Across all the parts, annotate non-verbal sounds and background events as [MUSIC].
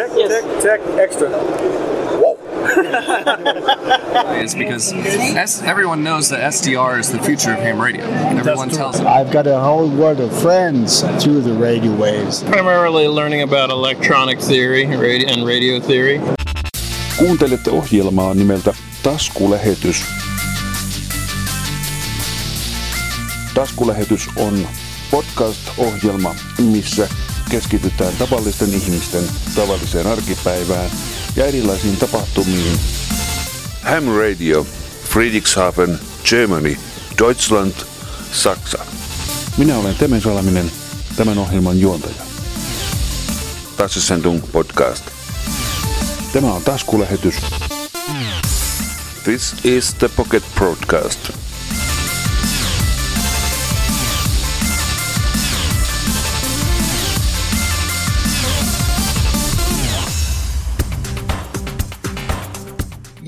Tech, tech, tech, extra. is because S- everyone knows that SDR is the future of ham radio. Everyone tells them. I've got a whole world of friends through the radio waves. Primarily learning about electronic theory and radio theory. Kuuntelette ohjelmaa nimeltä Taskulähetys. Taskulähetys on podcast-ohjelma, missä keskitytään tavallisten ihmisten tavalliseen arkipäivään ja erilaisiin tapahtumiin. Ham Radio, Friedrichshafen, Germany, Deutschland, Saksa. Minä olen Teme Salaminen, tämän ohjelman juontaja. Tassisendung podcast. Tämä on taskulähetys. This is the Pocket Broadcast.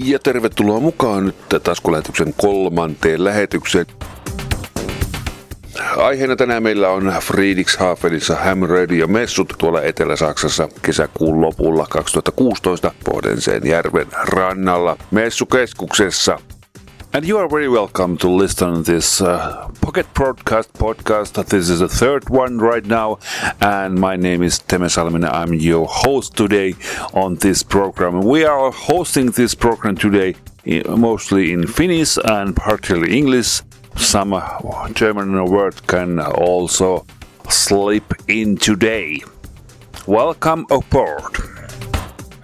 Ja tervetuloa mukaan nyt taskulähetyksen kolmanteen lähetykseen. Aiheena tänään meillä on Friedrichshafenissa Ham Radio Messut tuolla Etelä-Saksassa kesäkuun lopulla 2016 Bodenseen järven rannalla messukeskuksessa. And you are very welcome to listen to this uh, Pocket Broadcast podcast. This is the third one right now, and my name is Teme Salminen. I'm your host today on this program. We are hosting this program today mostly in Finnish and partially English. Some uh, German word can also slip in today. Welcome aboard.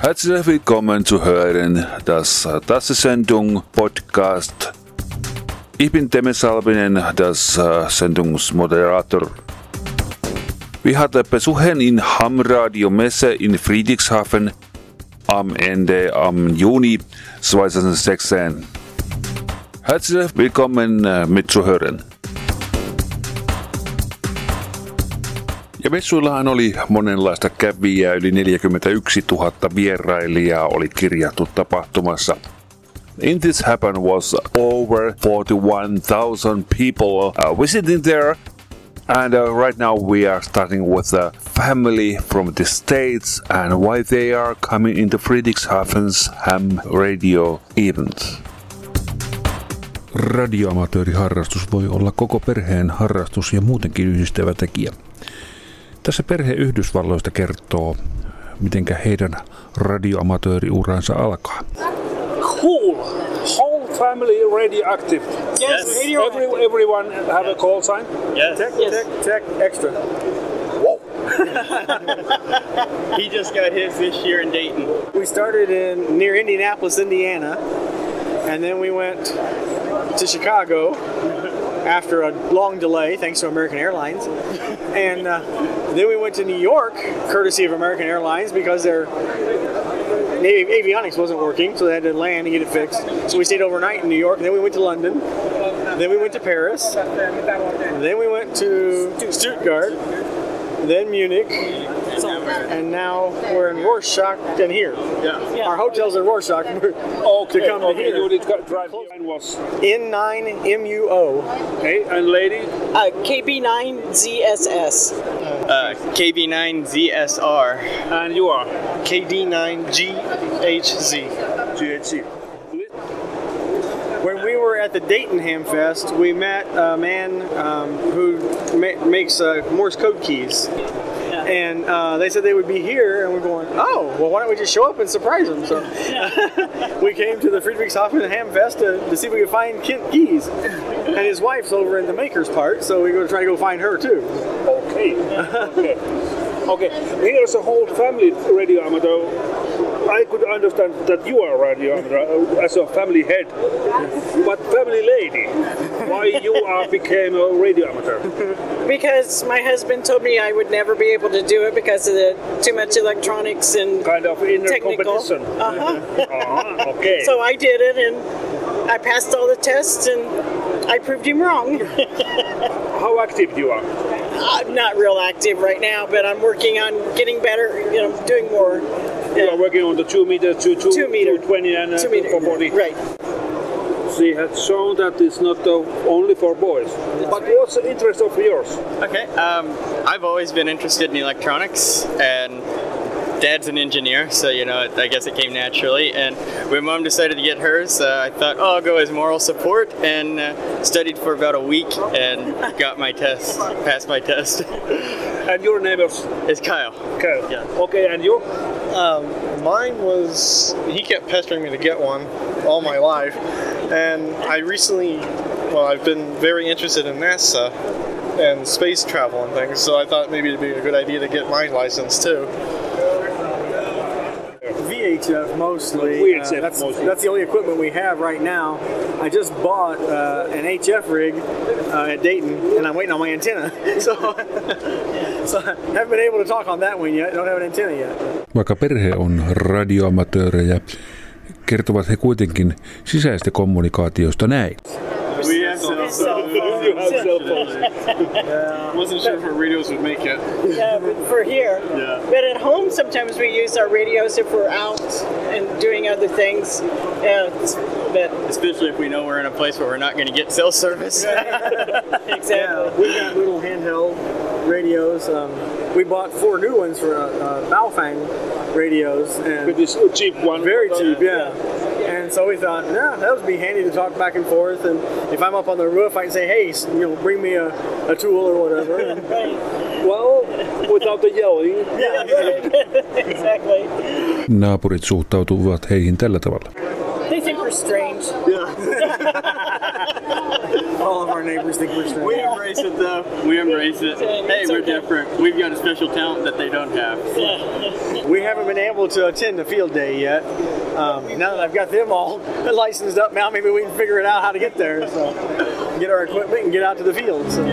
Herzlich willkommen zu hören das Tasse-Sendung Podcast. Ich bin Temme Salvinen, das äh, Sendungsmoderator. Wir hatten Besuchen in Ham Radio Messe in Friedrichshafen am Ende am Juni 2016. Herzlich willkommen äh, mitzuhören. Ja messuillahan oli monenlaista kävijää, yli 41 000 vierailijaa oli kirjattu tapahtumassa. In this happen was over 41,000 people uh, visiting there. And uh, right now we are starting with a family from the States and why they are coming into Friedrichshafen's ham radio event. Radioamatööriharrastus voi olla koko perheen harrastus ja muutenkin yhdistävä tekijä. Tässä perhe Yhdysvalloista kertoo, mitenkä heidän radioamatööriuransa alkaa. Cool. Whole family radioactive. Yes. Every, everyone have a call sign. Yes. Tech, Yes. tech, tech, extra. [LAUGHS] He just got his this year in Dayton. We started in near Indianapolis, Indiana, and then we went to Chicago after a long delay, thanks to American Airlines. And uh, then we went to New York, courtesy of American Airlines, because their avionics wasn't working, so they had to land and get it fixed. So we stayed overnight in New York, and then we went to London. Then we went to Paris. Then we went to Stuttgart. Then Munich. And now we're in Rorschach and here. Yeah. yeah. Our hotel's in Rorschach. [LAUGHS] Okay, to come to okay, here. you did got- drive. Mine was N9 MUO. okay, and lady. Uh, KB9ZSS. Uh, KB9ZSR. And you are KD9GHZ. GHC. When we were at the Dayton Ham Fest, we met a man um, who ma- makes uh, Morse code keys. And uh, they said they would be here, and we're going, oh, well, why don't we just show up and surprise them? So [LAUGHS] we came to the Friedrichshafen Ham Fest to, to see if we could find Kent Keys. And his wife's over in the maker's part, so we're going to try to go find her too. Okay. [LAUGHS] okay. Okay. Here's a whole family radio amateur. I could understand that you are radio amateur uh, as a family head, but family lady, why you are [LAUGHS] became a radio amateur? Because my husband told me I would never be able to do it because of the too much electronics and Kind of inner technical. competition. Uh-huh. Uh-huh, okay. [LAUGHS] so I did it and I passed all the tests and I proved him wrong. [LAUGHS] How active do you are? I'm not real active right now, but I'm working on getting better, you know, doing more. You are working on the two meter, two, two, Two meter. 220 and uh, Two meter. for 40. Right. She had shown that it's not uh, only for boys. But what's the interest of yours? Okay. Um, I've always been interested in electronics, and dad's an engineer, so you know, I guess it came naturally. And when mom decided to get hers, uh, I thought, oh, I'll go as moral support, and uh, studied for about a week and [LAUGHS] got my test, passed my test. [LAUGHS] And your name is it's Kyle. Kyle. Yeah. Okay, and you? Um, mine was he kept pestering me to get one all my life, and I recently, well, I've been very interested in NASA and space travel and things, so I thought maybe it'd be a good idea to get my license too. VHF mostly. VHF Uh, that's, mostly. that's the only equipment we have right now. I just bought uh, an HF rig uh, at Dayton, and I'm waiting on my antenna. [LAUGHS] So, [LAUGHS] so I haven't been able to talk on that one yet. I Don't have an antenna yet. Vaikka perhe on radioamatöörejä, kertovat he kuitenkin sisäistä kommunikaatiosta näin. Wasn't sure if our radios would make it. Yeah, but for here. Yeah. But at home, sometimes we use our radios if we're out and doing other things. Yeah, it's- but Especially if we know we're in a place where we're not going to get cell service. [LAUGHS] exactly. Yeah, we got little handheld radios. Um, we bought four new ones for uh, uh, Baofeng radios, and With this cheap one. very cheap, yeah. And so we thought, yeah, that would be handy to talk back and forth. And if I'm up on the roof, I can say, hey, you know, bring me a, a tool or whatever. [LAUGHS] And, Well, without the yelling. [LAUGHS] Yeah, [LAUGHS] exactly. Naapurit suhtautuvat heihin tällä tavalla. They think we're strange. Yeah. All of our neighbors think we're strange. we embrace it though. We embrace it. Hey, we're different. We've got a special talent that they don't have. We haven't been able to attend the field day yet. Um, now that I've got them all licensed up, now maybe we can figure it out how to get there. So get our equipment and get out to the field. So.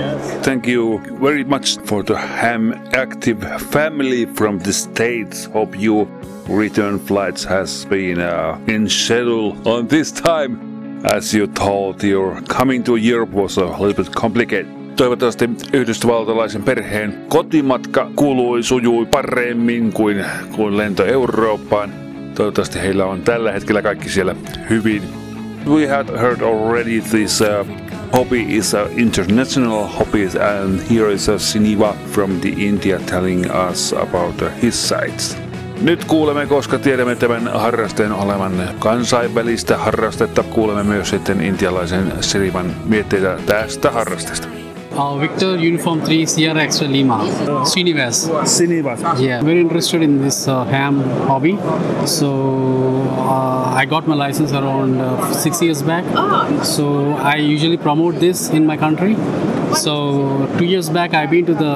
Thank you very much for the Ham Active family from the States. Hope you return flights has been uh, in schedule on this time. As you told, your coming to Europe was a little bit complicated. Toivottavasti yhdysvaltalaisen perheen kotimatka kului sujui paremmin kuin, kuin lento Eurooppaan. Toivottavasti heillä on tällä hetkellä kaikki siellä hyvin. We had heard already this uh, hobby is an international hobby and here is a Siniva from the India telling us about uh, his sites. Nyt kuulemme, koska tiedämme tämän harrasteen olevan kansainvälistä harrastetta, kuulemme myös sitten intialaisen Sirivan mietteitä tästä harrasteesta. Uh, Victor Uniform 3 Sierra Extra Lima, Srinivas. Srinivas. Yeah, very interested in this uh, ham hobby. So uh, I got my license around uh, six years back. So I usually promote this in my country. So two years back, I've been to the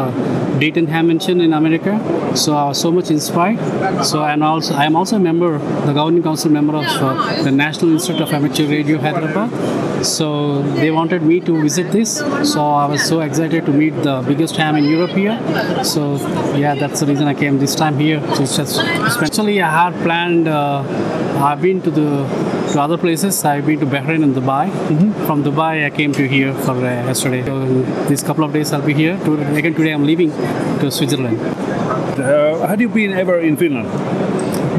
Dayton Hamvention in America. So I was so much inspired. So and also I'm also a member, the governing council member of uh, the National Institute of Amateur Radio Hyderabad. So they wanted me to visit this. So I was so excited to meet the biggest ham in Europe here. So yeah, that's the reason I came this time here. So it's just especially I had planned. Uh, I've been to the to other places. I've been to Bahrain and Dubai. From Dubai, I came to here for uh, yesterday. So these couple of days I'll be here. To, again today I'm leaving to Switzerland. Uh, have you been ever in Finland?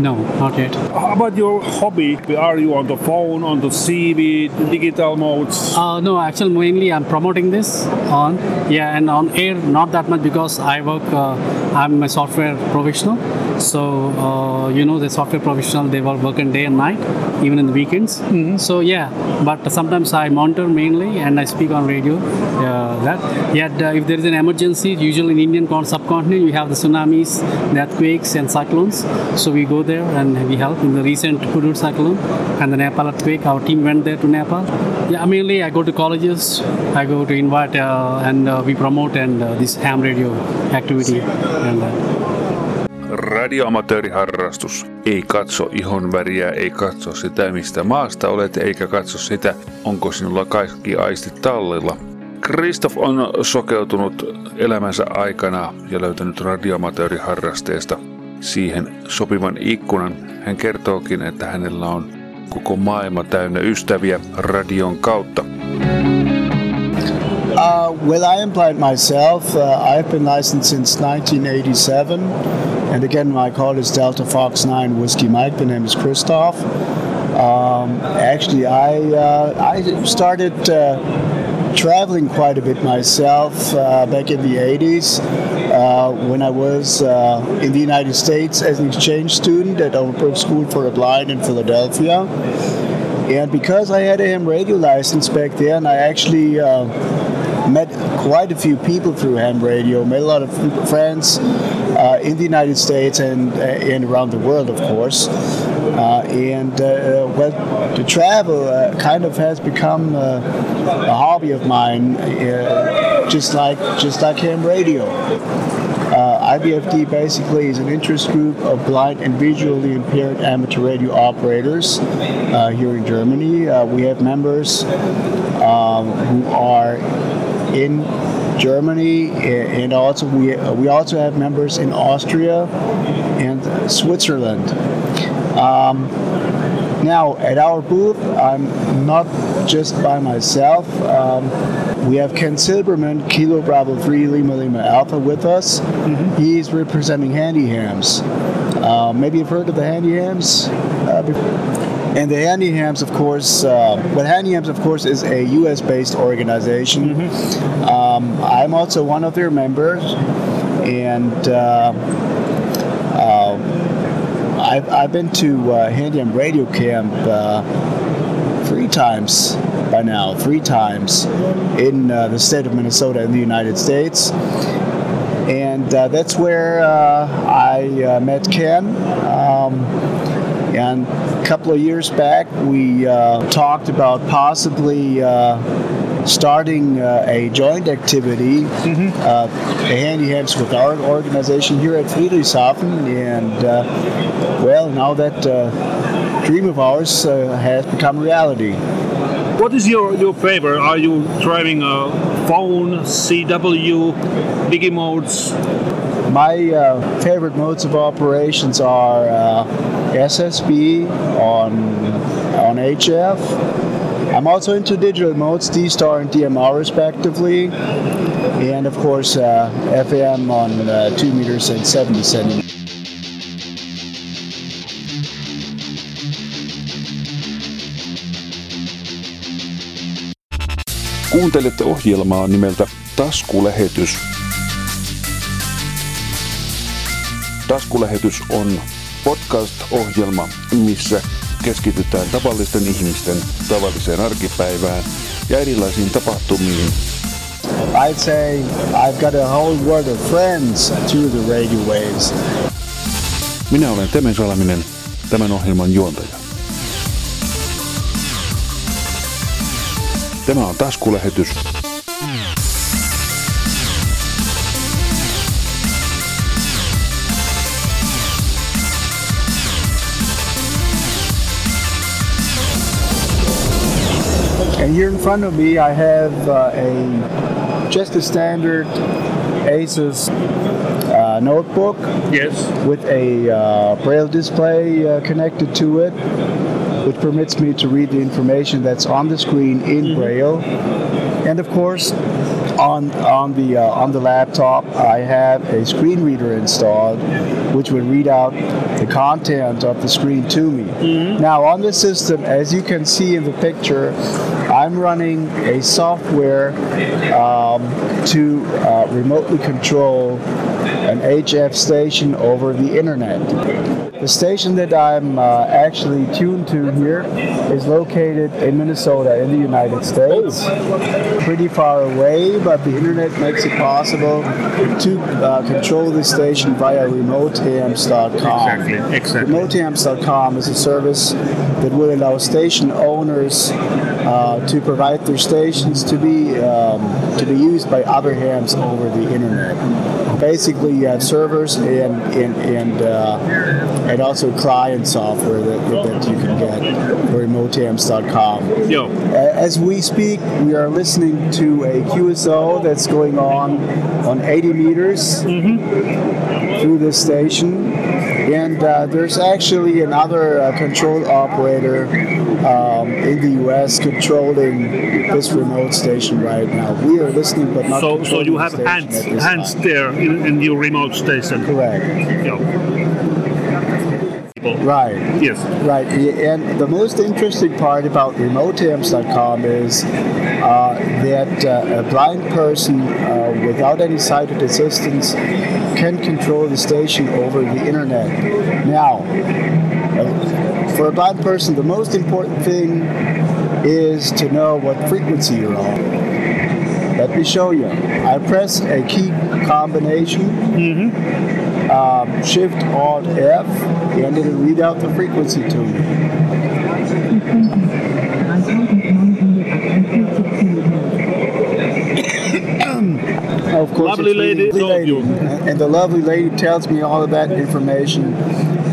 No, not yet. How about your hobby? Are you on the phone, on the CW, digital modes? Uh, no, actually, mainly I'm promoting this on yeah, and on air not that much because I work. Uh, I'm a software professional, so uh, you know the software professional they were working day and night, even in the weekends. So yeah, but sometimes I monitor mainly and I speak on radio. Uh, that yet uh, if there is an emergency, usually in Indian subcontinent you have the tsunamis, the earthquakes and cyclones. So we go there and we help in the recent Hudhud cyclone and the Nepal earthquake. Our team went there to Nepal. Yeah, mainly I go to colleges. I go to invite uh, and uh, we promote and uh, this ham radio activity and. Uh, Radioamatööriharrastus ei katso ihon väriä, ei katso sitä mistä maasta olet, eikä katso sitä onko sinulla kaikki aistit tallilla. Kristoff on sokeutunut elämänsä aikana ja löytänyt radioamatööriharrasteesta siihen sopivan ikkunan. Hän kertookin, että hänellä on koko maailma täynnä ystäviä radion kautta. Uh, well, I employed myself. Uh, I've been licensed since 1987. And again, my call is Delta Fox 9 Whiskey Mike. The name is Christoph. Um, actually, I, uh, I started uh, traveling quite a bit myself uh, back in the 80s uh, when I was uh, in the United States as an exchange student at Overbrook School for the Blind in Philadelphia. And because I had a ham radio license back then, I actually uh, met quite a few people through ham radio, made a lot of friends uh, in the United States and, uh, and around the world, of course. Uh, and uh, well, to travel uh, kind of has become uh, a hobby of mine, just like just like ham radio. Uh, IBFD basically is an interest group of blind and visually impaired amateur radio operators uh, here in Germany. Uh, we have members um, who are in Germany, and also we we also have members in Austria and Switzerland. Um, now, at our booth, I'm not just by myself. Um, we have Ken Silberman, Kilo Bravo 3 Lima Lima Alpha, with us. Mm-hmm. He's representing Handy Hams. Uh, maybe you've heard of the Handy Hams? Uh, and the Handy Hams, of course, uh, well, Handy Hams, of course, is a U.S. based organization. Mm-hmm. Um, I'm also one of their members, and uh, uh, I've, I've been to uh, Handy Ham Radio Camp three times by now, three times in uh, the state of Minnesota in the United States. And uh, that's where uh, I uh, met Ken. Um, and couple of years back, we uh, talked about possibly starting uh, a joint activity, mm-hmm. uh, Handy Hams with our organization here at Friedrichshafen, and uh, well, now that dream of ours has become reality. What is your, your favorite? Are you driving a phone, CW, Digi modes? My uh, favorite modes of operations are uh, SSB on on HF. I'm also into digital modes, D-Star and DMR respectively, and of course uh, FM on uh, 2 meters and 70 centimeters. Kuuntelette ohjelmaa nimeltä Taskulähetys. Taskulähetys on podcast-ohjelma, missä keskitytään tavallisten ihmisten tavalliseen arkipäivään ja erilaisiin tapahtumiin. I'd say I've got a whole world of friends through the radio waves. Minä olen Temen Salaminen, tämän ohjelman juontaja. Tämä on taskulähetys. Here in front of me, I have uh, a just a standard Asus uh, notebook. Yes. With a uh, braille display uh, connected to it which permits me to read the information that's on the screen in mm-hmm. Braille. And of course, on on the uh, on the laptop, I have a screen reader installed, which would read out the content of the screen to me. Mm-hmm. Now, on this system, as you can see in the picture, I'm running a software um, to uh, remotely control an HF station over the internet. The station that I'm uh, actually tuned to here is located in Minnesota in the United States. Pretty far away, but the internet makes it possible to uh, control the station via remotehams.com. Exactly, exactly. Remotehams.com is a service that will allow station owners uh, to provide their stations to be um, to be used by other hams over the internet. Basically, you have servers and and and, uh, and also client software that, that you can get for remotehams.com. Yo. As we speak, we are listening to a QSO that's going on on 80 meters mm-hmm. through this station. And uh, there's actually another uh, control operator um, in the U.S. controlling this remote station right now. We are listening, but not. So, so you have hands, hands there in, in, your remote station. Correct. Yeah. Right. Yes. Right. And the most interesting part about remotehams.com is uh, that uh, a blind person uh, without any sighted assistance can control the station over the internet. Now, uh, for a blind person, the most important thing is to know what frequency you're on. Let me show you. I press a key combination, um, Shift Alt F, and it'll read out the frequency to me. of course, Lovely lady you. and the lovely lady tells me all of that information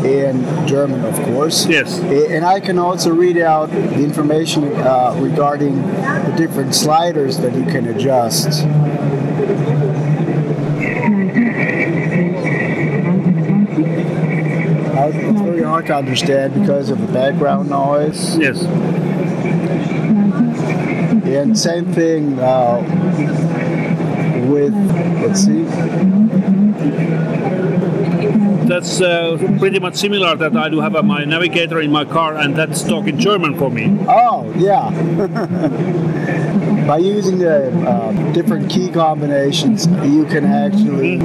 in German, of course. Yes. And I can also read out the information uh, regarding the different sliders that you can adjust. Uh, It's very hard to understand because of the background noise. Yes. And same thing uh, with, let's see, That's uh, pretty much similar that I do have uh, my navigator in my car and that's talking German for me. Oh, yeah. [LAUGHS] By using the uh, different key combinations, you can actually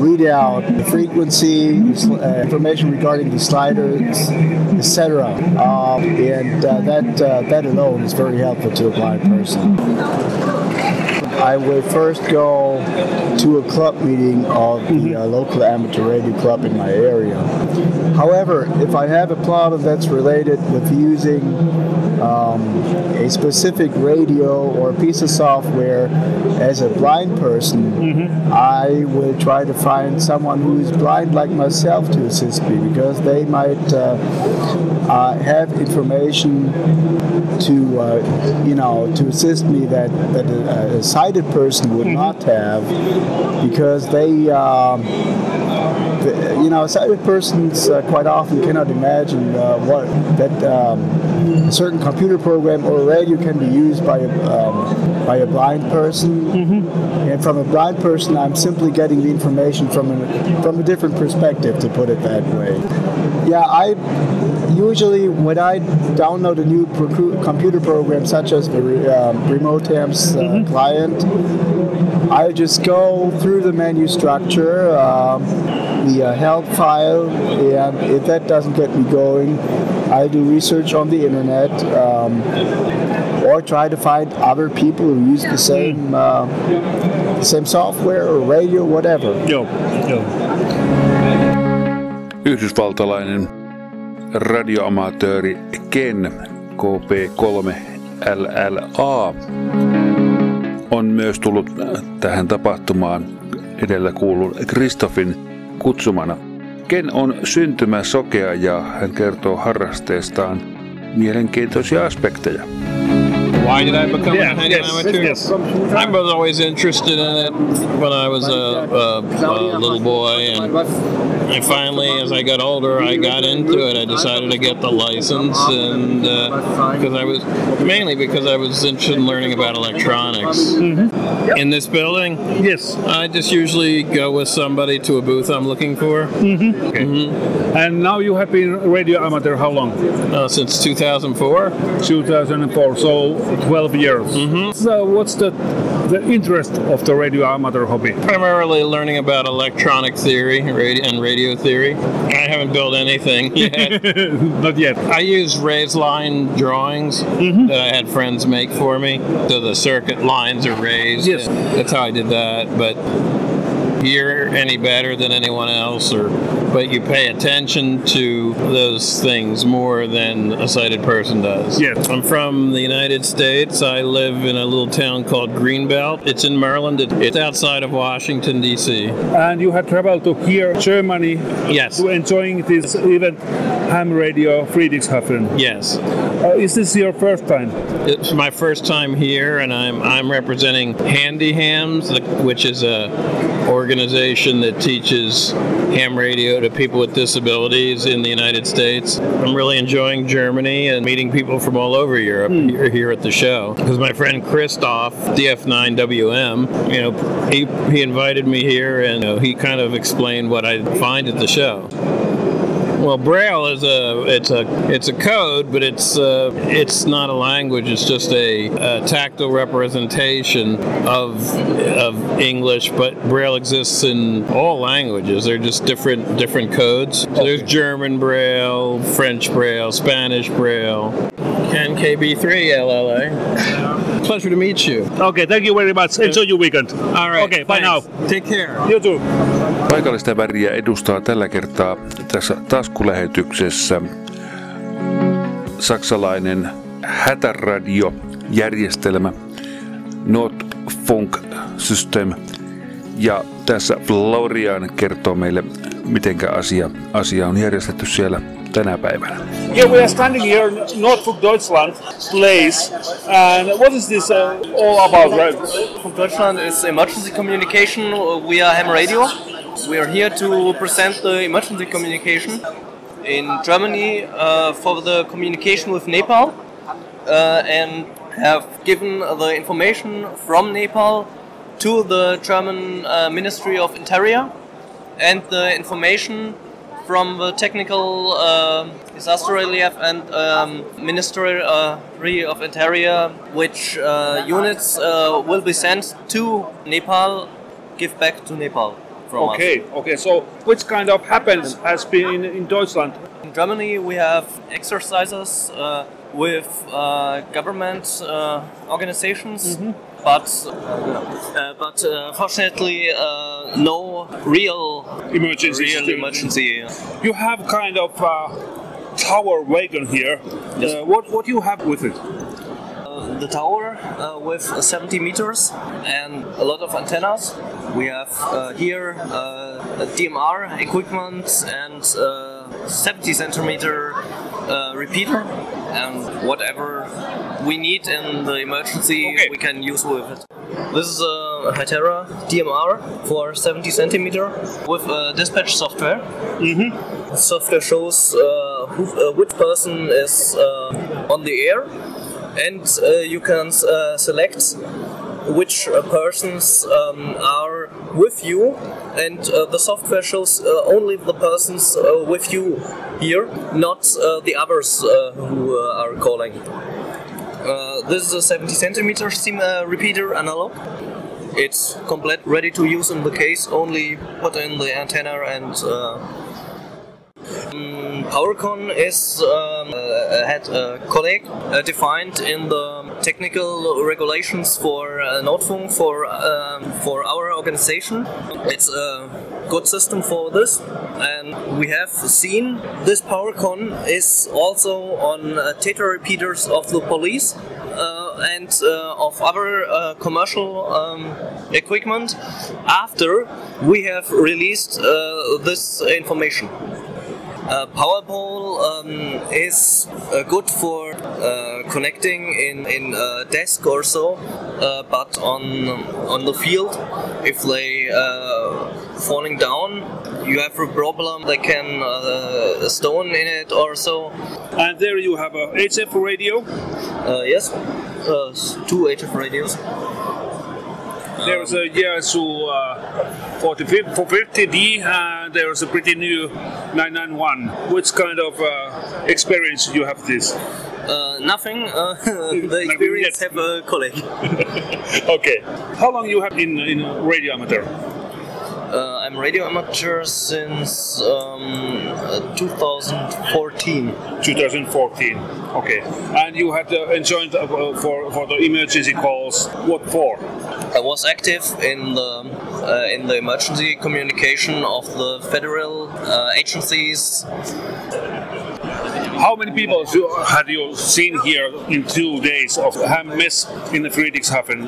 read out the frequency, uh, information regarding the sliders, etc. Uh, and uh, that uh, that alone is very helpful to a blind person. I would first go to a club meeting of the uh, local amateur radio club in my area. However, if I have a problem that's related with using um, a specific radio or a piece of software as a blind person, I will try to find someone who is blind like myself to assist me because they might uh, uh, have information to uh, you know to assist me that that a, a sighted person would not have because they. Um, the- you know, sighted persons uh, quite often cannot imagine uh, what that um, a certain computer program or radio can be used by a um, by a blind person, and from a blind person, I'm simply getting the information from a, from a different perspective, to put it that way. Yeah, I usually when I download a new procu- computer program such as the re- um, Remote Hams uh, client, I just go through the menu structure, um, the uh, help file, and if that doesn't get me going, I do research on the internet um, or try to find other people who use the same uh, same software or radio, whatever. Joo, joo. Yhdysvaltalainen radioamatööri Ken KP3LLA on myös tullut tähän tapahtumaan edellä kuulun Kristofin kutsumana. Ken on syntymäsokea ja hän kertoo harrasteestaan mielenkiintoisia aspekteja. Why did I become Yeah, a yes, amateur? yes. I was always interested in it when I was a, a, a little boy, and, and finally, as I got older, I got into it. I decided to get the license, and uh, because I was mainly because I was interested in learning about electronics. Mm-hmm. In this building, Yes. I just usually go with somebody to a booth I'm looking for. Mm-hmm. Mm-hmm. And now you have been radio amateur how long? Uh, since 2004. 2004, so 12 years. So what's the the interest of the radio amateur hobby? primarily learning about electronic theory and radio theory. I haven't built anything [LAUGHS] yet. Not yet. I use raised line drawings mm-hmm. that I had friends make for me. So the circuit lines are raised. Yes. That's how I did that. But you're any better than anyone else or but you pay attention to those things more than a sighted person does. Yes. I'm from the United States. I live in a little town called Greenbelt. It's in Maryland. It's outside of Washington D.C. And you have traveled to here, Germany, Yes. to enjoying this event, Ham Radio Friedrichshafen. Yes. Uh, is this your first time? It's my first time here, and I'm I'm representing Handy Hams, which is a organization that teaches ham radio to people with disabilities in the United States. I'm really enjoying Germany and meeting people from all over Europe hmm. here, here at the show. Because my friend Christoph, DF9WM, you know, he he invited me here, and you know, he kind of explained what I find at the show. Well, Braille is a it's a it's a code, but it's uh, it's not a language. It's just a, a, tactile representation of of English. But Braille exists in all languages. They're just different different codes. So there's German Braille, French Braille, Spanish Braille, and KB3 LLA. Pleasure to meet you. Okay, thank you very much. Enjoy your weekend. All right. Okay, bye thanks. now. Take care. You too. Paikallista väriä edustaa tällä kertaa tässä taskulähetyksessä saksalainen hätäradiojärjestelmä Notfunk System. Ja tässä Florian kertoo meille, miten asia, asia on järjestetty siellä tänä päivänä. Yeah, we are standing here in Nordfunk Deutschland place. And what is this uh, all about, right? From Deutschland is emergency communication via ham radio. We are here to present the emergency communication in Germany uh, for the communication with Nepal uh, and have given the information from Nepal to the German uh, Ministry of Interior and the information from the technical uh, disaster relief and um, Ministry uh, of Interior, which uh, units will be sent to Nepal, give back to Nepal. From okay, us. okay. So, which kind of happens has been in, in Deutschland? In Germany, we have exercises uh, with uh, government uh, organizations, Mm-hmm. but uh, but uh, fortunately, uh, no real Emergency real emergency. You have kind of uh, tower wagon here. Yes. Uh, what what you have with it? The tower uh, with 70 meters and a lot of antennas. We have uh, here uh, DMR equipment and uh, 70 centimeter uh, repeater and whatever we need in the emergency we can use with it. This is a Hytera DMR for 70 centimeter with uh, dispatch software. Mm-hmm. Software shows uh, who, uh, which person is uh, on the air and uh, you can uh, select which uh, persons um, are with you. And uh, the software shows uh, only the persons uh, with you here not the others who are calling. This is a 70 centimeter SIM repeater analog. It's complete ready to use in the case only put in the antenna and uh, Mm, PowerCon is um, uh, had a colleague uh, defined in the technical regulations for uh, Notfunk for um, for our organization. It's a good system for this, and we have seen this PowerCon is also on uh, repeaters of the police. Uh, and uh, of other uh, commercial um, equipment after we have released uh, this information. Uh, Powerpole um, is uh, good for uh, connecting in in a desk or so, uh, but on on the field, if they uh, falling down, you have a problem. They can uh, stone in it or so. And there you have a HF radio. Uh, yes, uh, two HF radios. There's a Yaesu uh, 450D, and there's a pretty new 991. Which kind of uh, experience you have this? Uh, nothing. Uh, [LAUGHS] the experience have a colleague. [LAUGHS] okay. How long you have in in radio amateur? Uh, I'm radio amateur since um, uh, 2014. 2014. Okay. And you had uh, enjoyed uh, for for the emergency calls. What for? I was active in the uh, in the emergency communication of the federal uh, agencies. How many people you- had you seen here in two days of ham mess in the Friedrichshafen?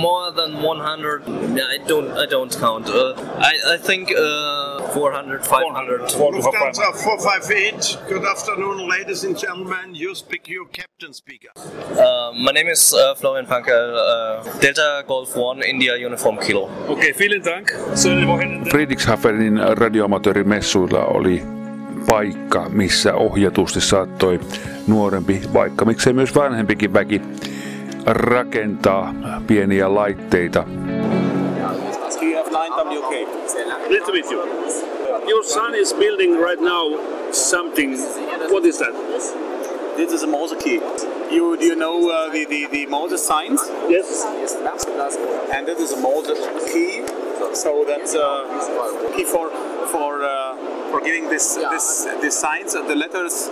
More than 100. I don't I don't count. Uh, I I think uh, 400, 500. Lufthansa 458. Good afternoon, ladies and gentlemen. You speak your captain speaker. Uh, my name is uh, Florian Panker, uh, Delta Golf 1 India Uniform Kilo. Okay, vielen Dank. Schöne Wochenende. Friedrichshafenin radioamatöörimessuilla oli paikka, missä ohjatusti saattoi nuorempi, vaikka miksei myös vanhempikin väki, rakentaa pieniä laitteita. TF9WK. Nice to meet you. Your son is building right now something. What is that? This is a Morse key. You do you know uh, the, the the Morse signs? Yes. And this is a Morse key. So that's a key for for uh, for giving this this this signs and the letters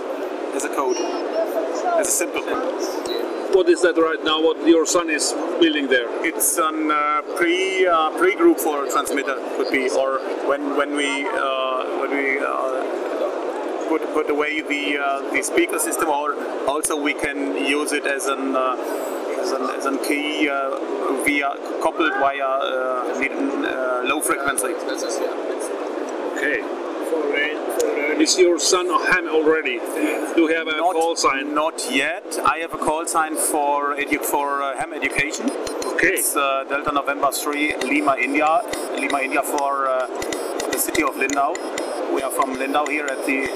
as a code. As a simple. What is that right now? What your son is building there? It's an uh, pre uh, pre group for a transmitter could be, or when when we uh, when we uh, put put away the uh, the speaker system, or also we can use it as an uh, as an, as an key uh, via coupled via uh, uh, low frequency. Okay. Is your son a ham already? Do you have a call sign? Not yet. I have a call sign for edu- for uh, ham education. Okay. It's uh, Delta November 3 Lima, India. Lima, India for uh, the city of Lindau. We are from Lindau here at the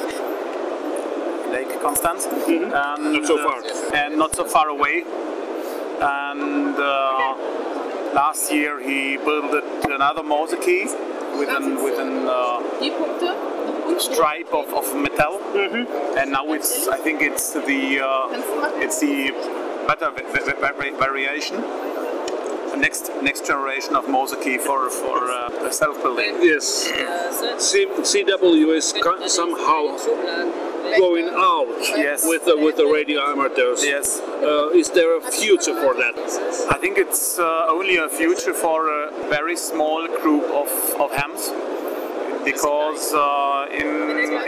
Lake Constance. And, Mm-hmm. Not so uh, far. and not so far away. And uh, last year he built another Morse key with an, with an uh, stripe of, of metal, and now it's I think it's the uh, it's the better va- va- va- va- variation. Next next generation of Morse key for for uh, self-building. Yes. C- CW is co- somehow going out Yes. with the, with the radio amateurs. Yes. Uh, is there a future for that? I think it's uh, only a future for a very small group of, of hams because uh, in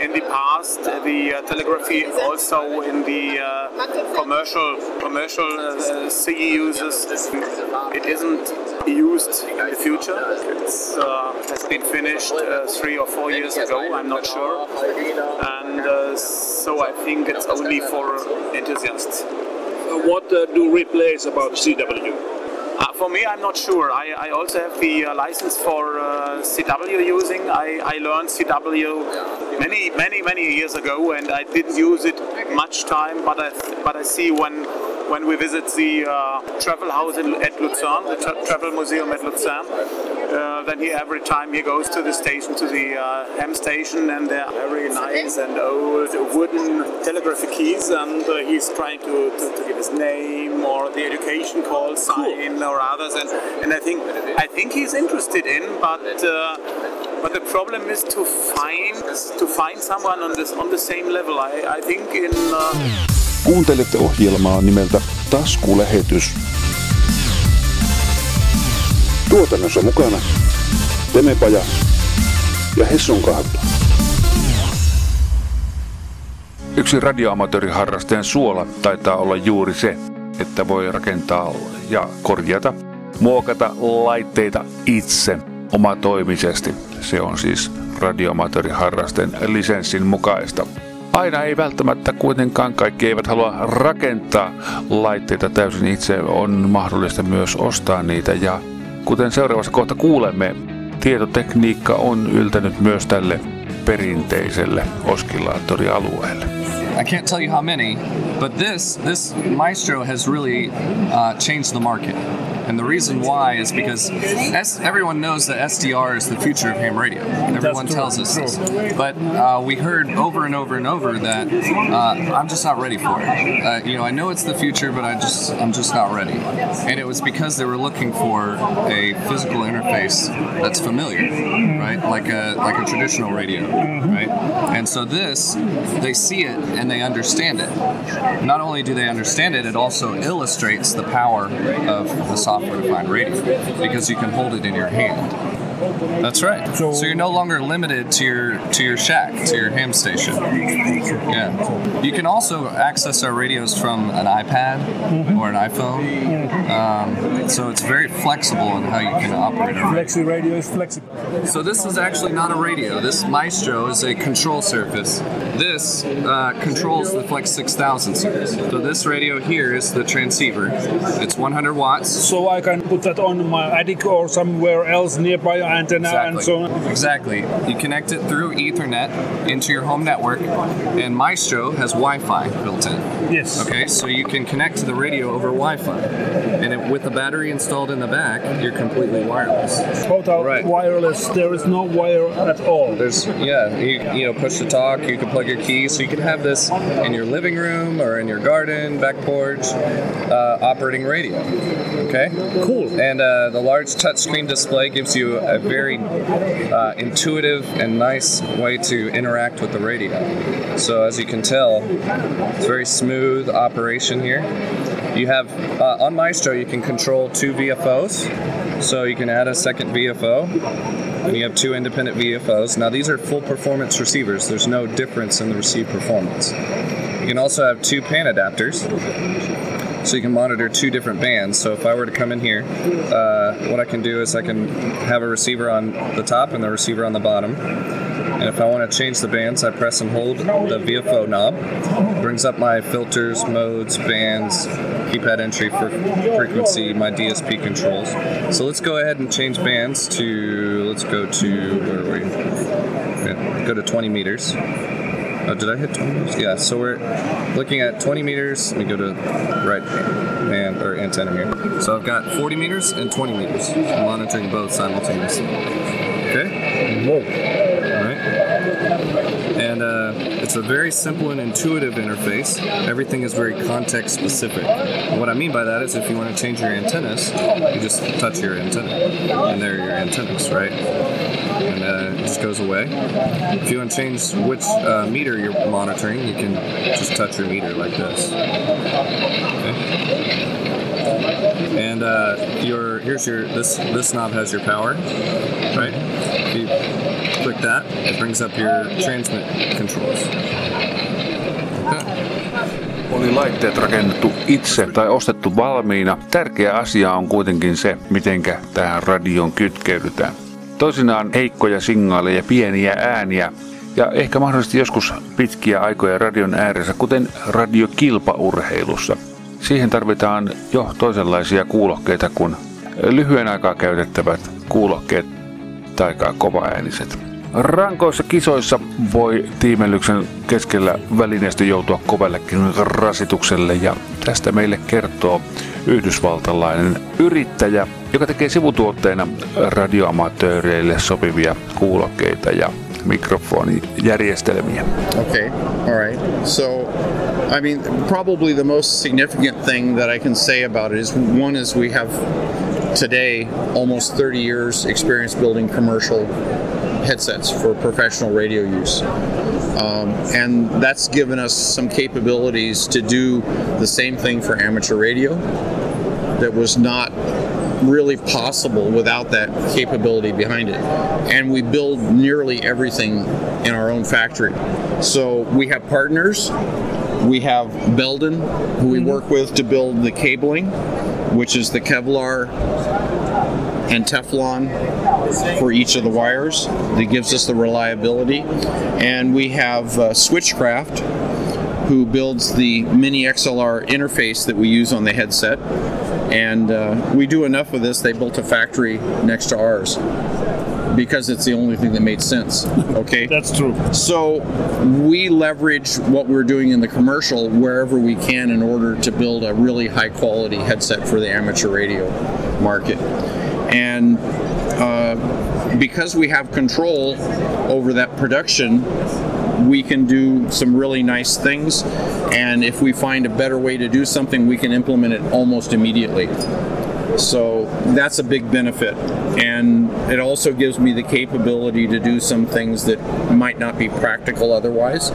in the past the uh, telegraphy also in the uh, commercial commercial CE uses it isn't used in the future. It's uh, has been finished three or four years ago. I'm not sure, and so I think it's only for enthusiasts. What do replays about CW? Uh, for me, I'm not sure. I, I also have the uh, license for uh, CW using. I, I learned CW many, many, many years ago, and I didn't use it much time. But I, but I see when when we visit the uh, travel house in, at Luzern, the tra- travel museum at Luzern, uh, then he every time he goes to the station, to the uh, ham station, and they're very nice and old wooden telegraphy keys, and uh, he's trying to, to, to give his name or the education call sign or others, and, and I think I think he's interested in, but uh, but the problem is to find to find someone on this on the same level. I, I think in. Kuuntelette ohjelmaa nimeltä Taskulähetys. Tuotannossa mukana Temepaja ja Hessun kahvila. Yksi radioamatööriharrastajan suola taitaa olla juuri se, että voi rakentaa ja korjata, muokata laitteita itse omatoimisesti. Se on siis radioamatööriharrasten lisenssin mukaista. Aina ei välttämättä kuitenkaan kaikki eivät halua rakentaa laitteita täysin itse. On mahdollista myös ostaa niitä ja kuten seuraavassa kohta kuulemme, tietotekniikka on yltänyt myös tälle perinteiselle oskillaattorialueelle. I can't tell you how many, but this this Maestro has really uh, changed the market. And the reason why is because as everyone knows that SDR is the future of ham radio. Everyone tells us this. But uh, we heard over and over and over that uh, I'm just not ready for it. Uh, you know, I know it's the future, but I just I'm just not ready. And it was because they were looking for a physical interface that's familiar, right? Like a like a traditional radio, right? And so this, they see it and they understand it. Not only do they understand it, it also illustrates the power of the software-defined radio because you can hold it in your hand. That's right. So, you're no longer limited to your to your shack, to your ham station. Yeah. You can also access our radios from an iPad or an iPhone. Um, so it's very flexible in how you can operate FlexRadio is flexible. so this is actually not a radio. This Maestro is a control surface. This uh, controls the Flex 6000 series. So this radio here is the transceiver. It's 100 watts. So I can put that on my attic or somewhere else nearby antenna and so on. Exactly. You connect it through Ethernet into your home network, and Maestro has Wi-Fi built in. Yes. Okay, so you can connect to the radio over Wi-Fi, and it, with the battery installed in the back, you're completely wireless. Total wireless. There is no wire at all. There's yeah, you, you know push to talk. You can plug your key, so you can have this in your living room or in your garden, back porch, uh, operating radio. Okay. Cool. And uh, the large touchscreen display gives you a very uh, intuitive and nice way to interact with the radio. So as you can tell, it's very smooth operation here. You have uh, on Maestro, you can control two VFOs, so you can add a second VFO, and you have two independent VFOs. Now these are full performance receivers. There's no difference in the received performance. You can also have two panadapters, so you can monitor two different bands. So if I were to come in here, uh, what I can do is I can have a receiver on the top and the receiver on the bottom. And if I want to change the bands, I press and hold the VFO knob. brings up my filters, modes, bands, keypad entry for frequency, my DSP controls. So let's go ahead and change bands to, let's go to, where are we? Go to 20 meters. Oh, did I hit 20 meters? Yeah, so we're looking at 20 meters. Let me go to right band or antenna here. So I've got 40 meters and 20 meters. I'm monitoring both simultaneously. Okay? Whoa. All right. And uh, it's a very simple and intuitive interface. Everything is very context specific. And what I mean by that is if you want to change your antennas, you just touch your antenna. And there are your antennas, right? Just goes away. If you want to change which uh, meter you're monitoring, you can just touch your meter like this. Okay. And uh, your here's your this this knob has your power, right? If you click that, it brings up your transmit controls. Oli laitteet rakennettu itse tai ostettu valmiina. Tärkeä asia on kuitenkin se, mitenkä tähän radioon kytkeydytään. Toisinaan heikkoja signaaleja, pieniä ääniä ja ehkä mahdollisesti joskus pitkiä aikoja radion ääressä, kuten radiokilpaurheilussa. Siihen tarvitaan jo toisenlaisia kuulokkeita kuin lyhyen aikaa käytettävät kuulokkeet tai kovaääniset. Rankoissa kisoissa voi tiimellyksen keskellä välineistö joutua kovallekin rasitukselle ja tästä meille kertoo yhdysvaltalainen yrittäjä, joka tekee sivutuotteina radioamatööreille sopivia kuulokkeita ja mikrofonijärjestelmiä. Okay, all right. So, I mean, probably the most significant thing that I can say about it is one is we have today almost 30 years experience building commercial headsets for professional radio use. Um, and that's given us some capabilities to do the same thing for amateur radio that was not really possible without that capability behind it. And we build nearly everything in our own factory. So we have partners. We have Belden, who we work with to build the cabling, which is the Kevlar and Teflon for each of the wires that gives us the reliability. And we have uh, Switchcraft, who builds the mini XLR interface that we use on the headset. And uh, we do enough of this, they built a factory next to ours because it's the only thing that made sense. [LAUGHS] Okay? That's true. So we leverage what we're doing in the commercial wherever we can in order to build a really high quality headset for the amateur radio market. And uh, because we have control over that production, we can do some really nice things. And if we find a better way to do something, we can implement it almost immediately. So that's a big benefit. And it also gives me the capability to do some things that might not be practical otherwise.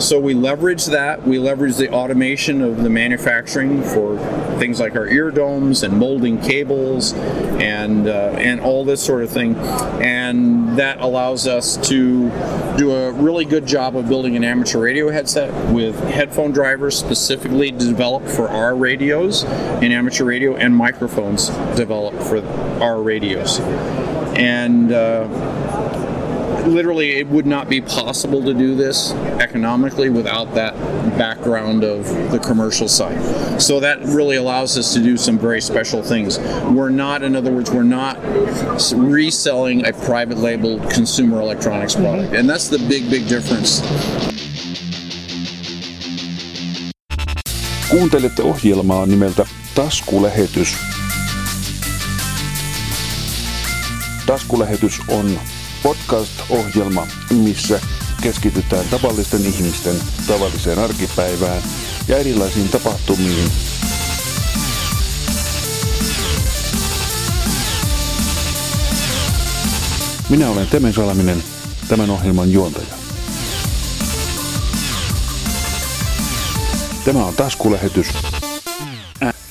So we leverage that. We leverage the automation of the manufacturing for things like our ear domes and molding cables and uh, and all this sort of thing. And that allows us to do a really good job of building an amateur radio headset with headphone drivers specifically developed for our radios in amateur radio and microphones developed for our radios. And uh, literally it would not be possible to do this economically without that background of the commercial side. So that really allows us to do some very special things. We're not, in other words, we're not reselling a private label consumer electronics mm-hmm. product, and that's the big, big difference. Kuuntelette ohjelmaa nimeltä Taskulähetys. Taskulähetys on podcast-ohjelma, missä keskitytään tavallisten ihmisten tavalliseen arkipäivään ja erilaisiin tapahtumiin. Minä olen Teme Salaminen, tämän ohjelman juontaja. Tämä on taskulähetys.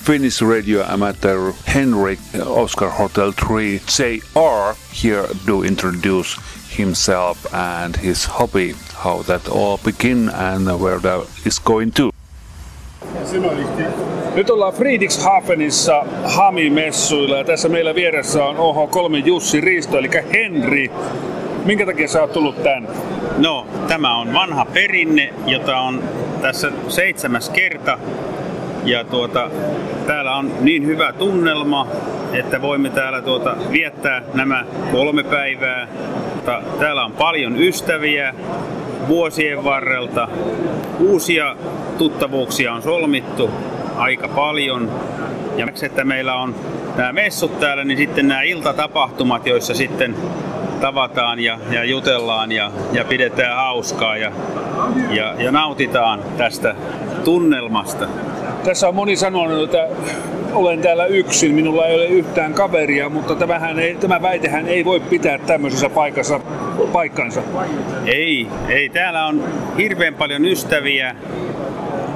Finnish radio amateur Henrik Oscar Hotel 3 JR here to introduce himself and his hobby, how that all began and where that is going to. Nyt ollaan Friedrichshafenissa Hami-messuilla ja tässä meillä vieressä on OH3 Jussi Risto, eli Henri. Minkä takia sä oot tullut tänne? No, tämä on vanha perinne, jota on tässä seitsemäs kerta. Ja tuota, täällä on niin hyvä tunnelma, että voimme täällä tuota, viettää nämä kolme päivää. Täällä on paljon ystäviä vuosien varrelta. Uusia tuttavuuksia on solmittu aika paljon. Ja että meillä on nämä messut täällä, niin sitten nämä iltatapahtumat, joissa sitten tavataan ja, ja jutellaan ja, ja pidetään hauskaa ja, ja, ja nautitaan tästä tunnelmasta. Tässä on moni sanonut, että olen täällä yksin, minulla ei ole yhtään kaveria, mutta tämähän ei, tämä väitehän ei voi pitää tämmöisessä paikassa paikkansa. Ei, ei. Täällä on hirveän paljon ystäviä,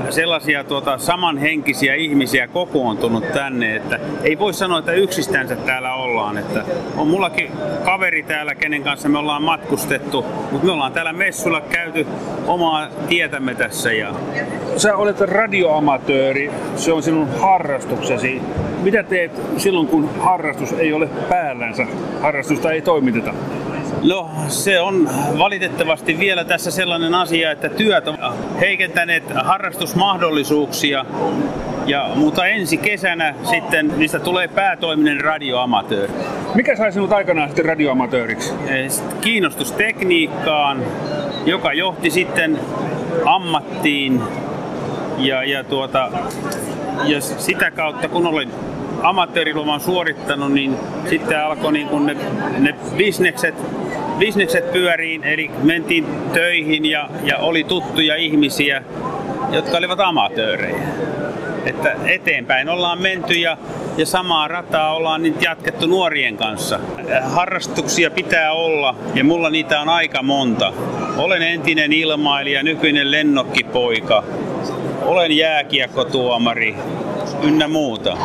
sellaisia tuota, samanhenkisiä ihmisiä kokoontunut tänne, että ei voi sanoa, että yksistänsä täällä ollaan. Että on mullakin kaveri täällä, kenen kanssa me ollaan matkustettu, mutta me ollaan täällä messulla käyty omaa tietämme tässä. Ja... Sä olet radioamatööri, se on sinun harrastuksesi. Mitä teet silloin, kun harrastus ei ole päällänsä, harrastusta ei toimiteta? No se on valitettavasti vielä tässä sellainen asia, että työt on heikentäneet harrastusmahdollisuuksia. Ja, mutta ensi kesänä sitten niistä tulee päätoiminen radioamatööri. Mikä sai sinut aikanaan sitten radioamatööriksi? Kiinnostus tekniikkaan, joka johti sitten ammattiin. Ja, ja, tuota, ja sitä kautta kun olin amatööriluvan suorittanut, niin sitten alkoi niin kun ne, ne bisnekset bisnekset pyöriin, eli mentiin töihin ja, ja oli tuttuja ihmisiä, jotka olivat amatöörejä. Että eteenpäin ollaan menty ja, ja samaa rataa ollaan nyt jatkettu nuorien kanssa. Harrastuksia pitää olla ja mulla niitä on aika monta. Olen entinen ilmailija, nykyinen lennokkipoika. Olen jääkiekkotuomari ynnä muuta.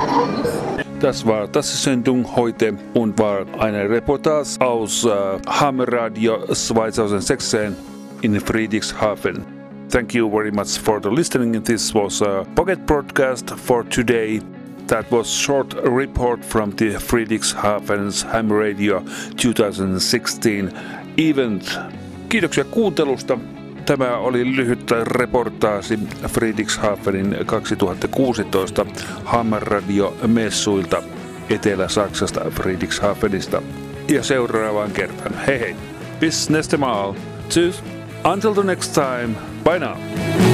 Das war das Sendung heute und war eine Reportage aus äh, Hammerradio 2016 in Friedrichshafen. Thank you very much for the listening. This was a pocket broadcast for today. That was short report from the Friedrichshafen's Ham Radio 2016 event. Kiitoksia kuuntelusta. Tämä oli lyhyt reportaasi Friedrichshafenin 2016 Hammerradio-messuilta Etelä-Saksasta Friedrichshafenista. Ja seuraavaan kertaan. Hei hei. Bis nächste Mal. Tschüss. Until the next time. Bye now.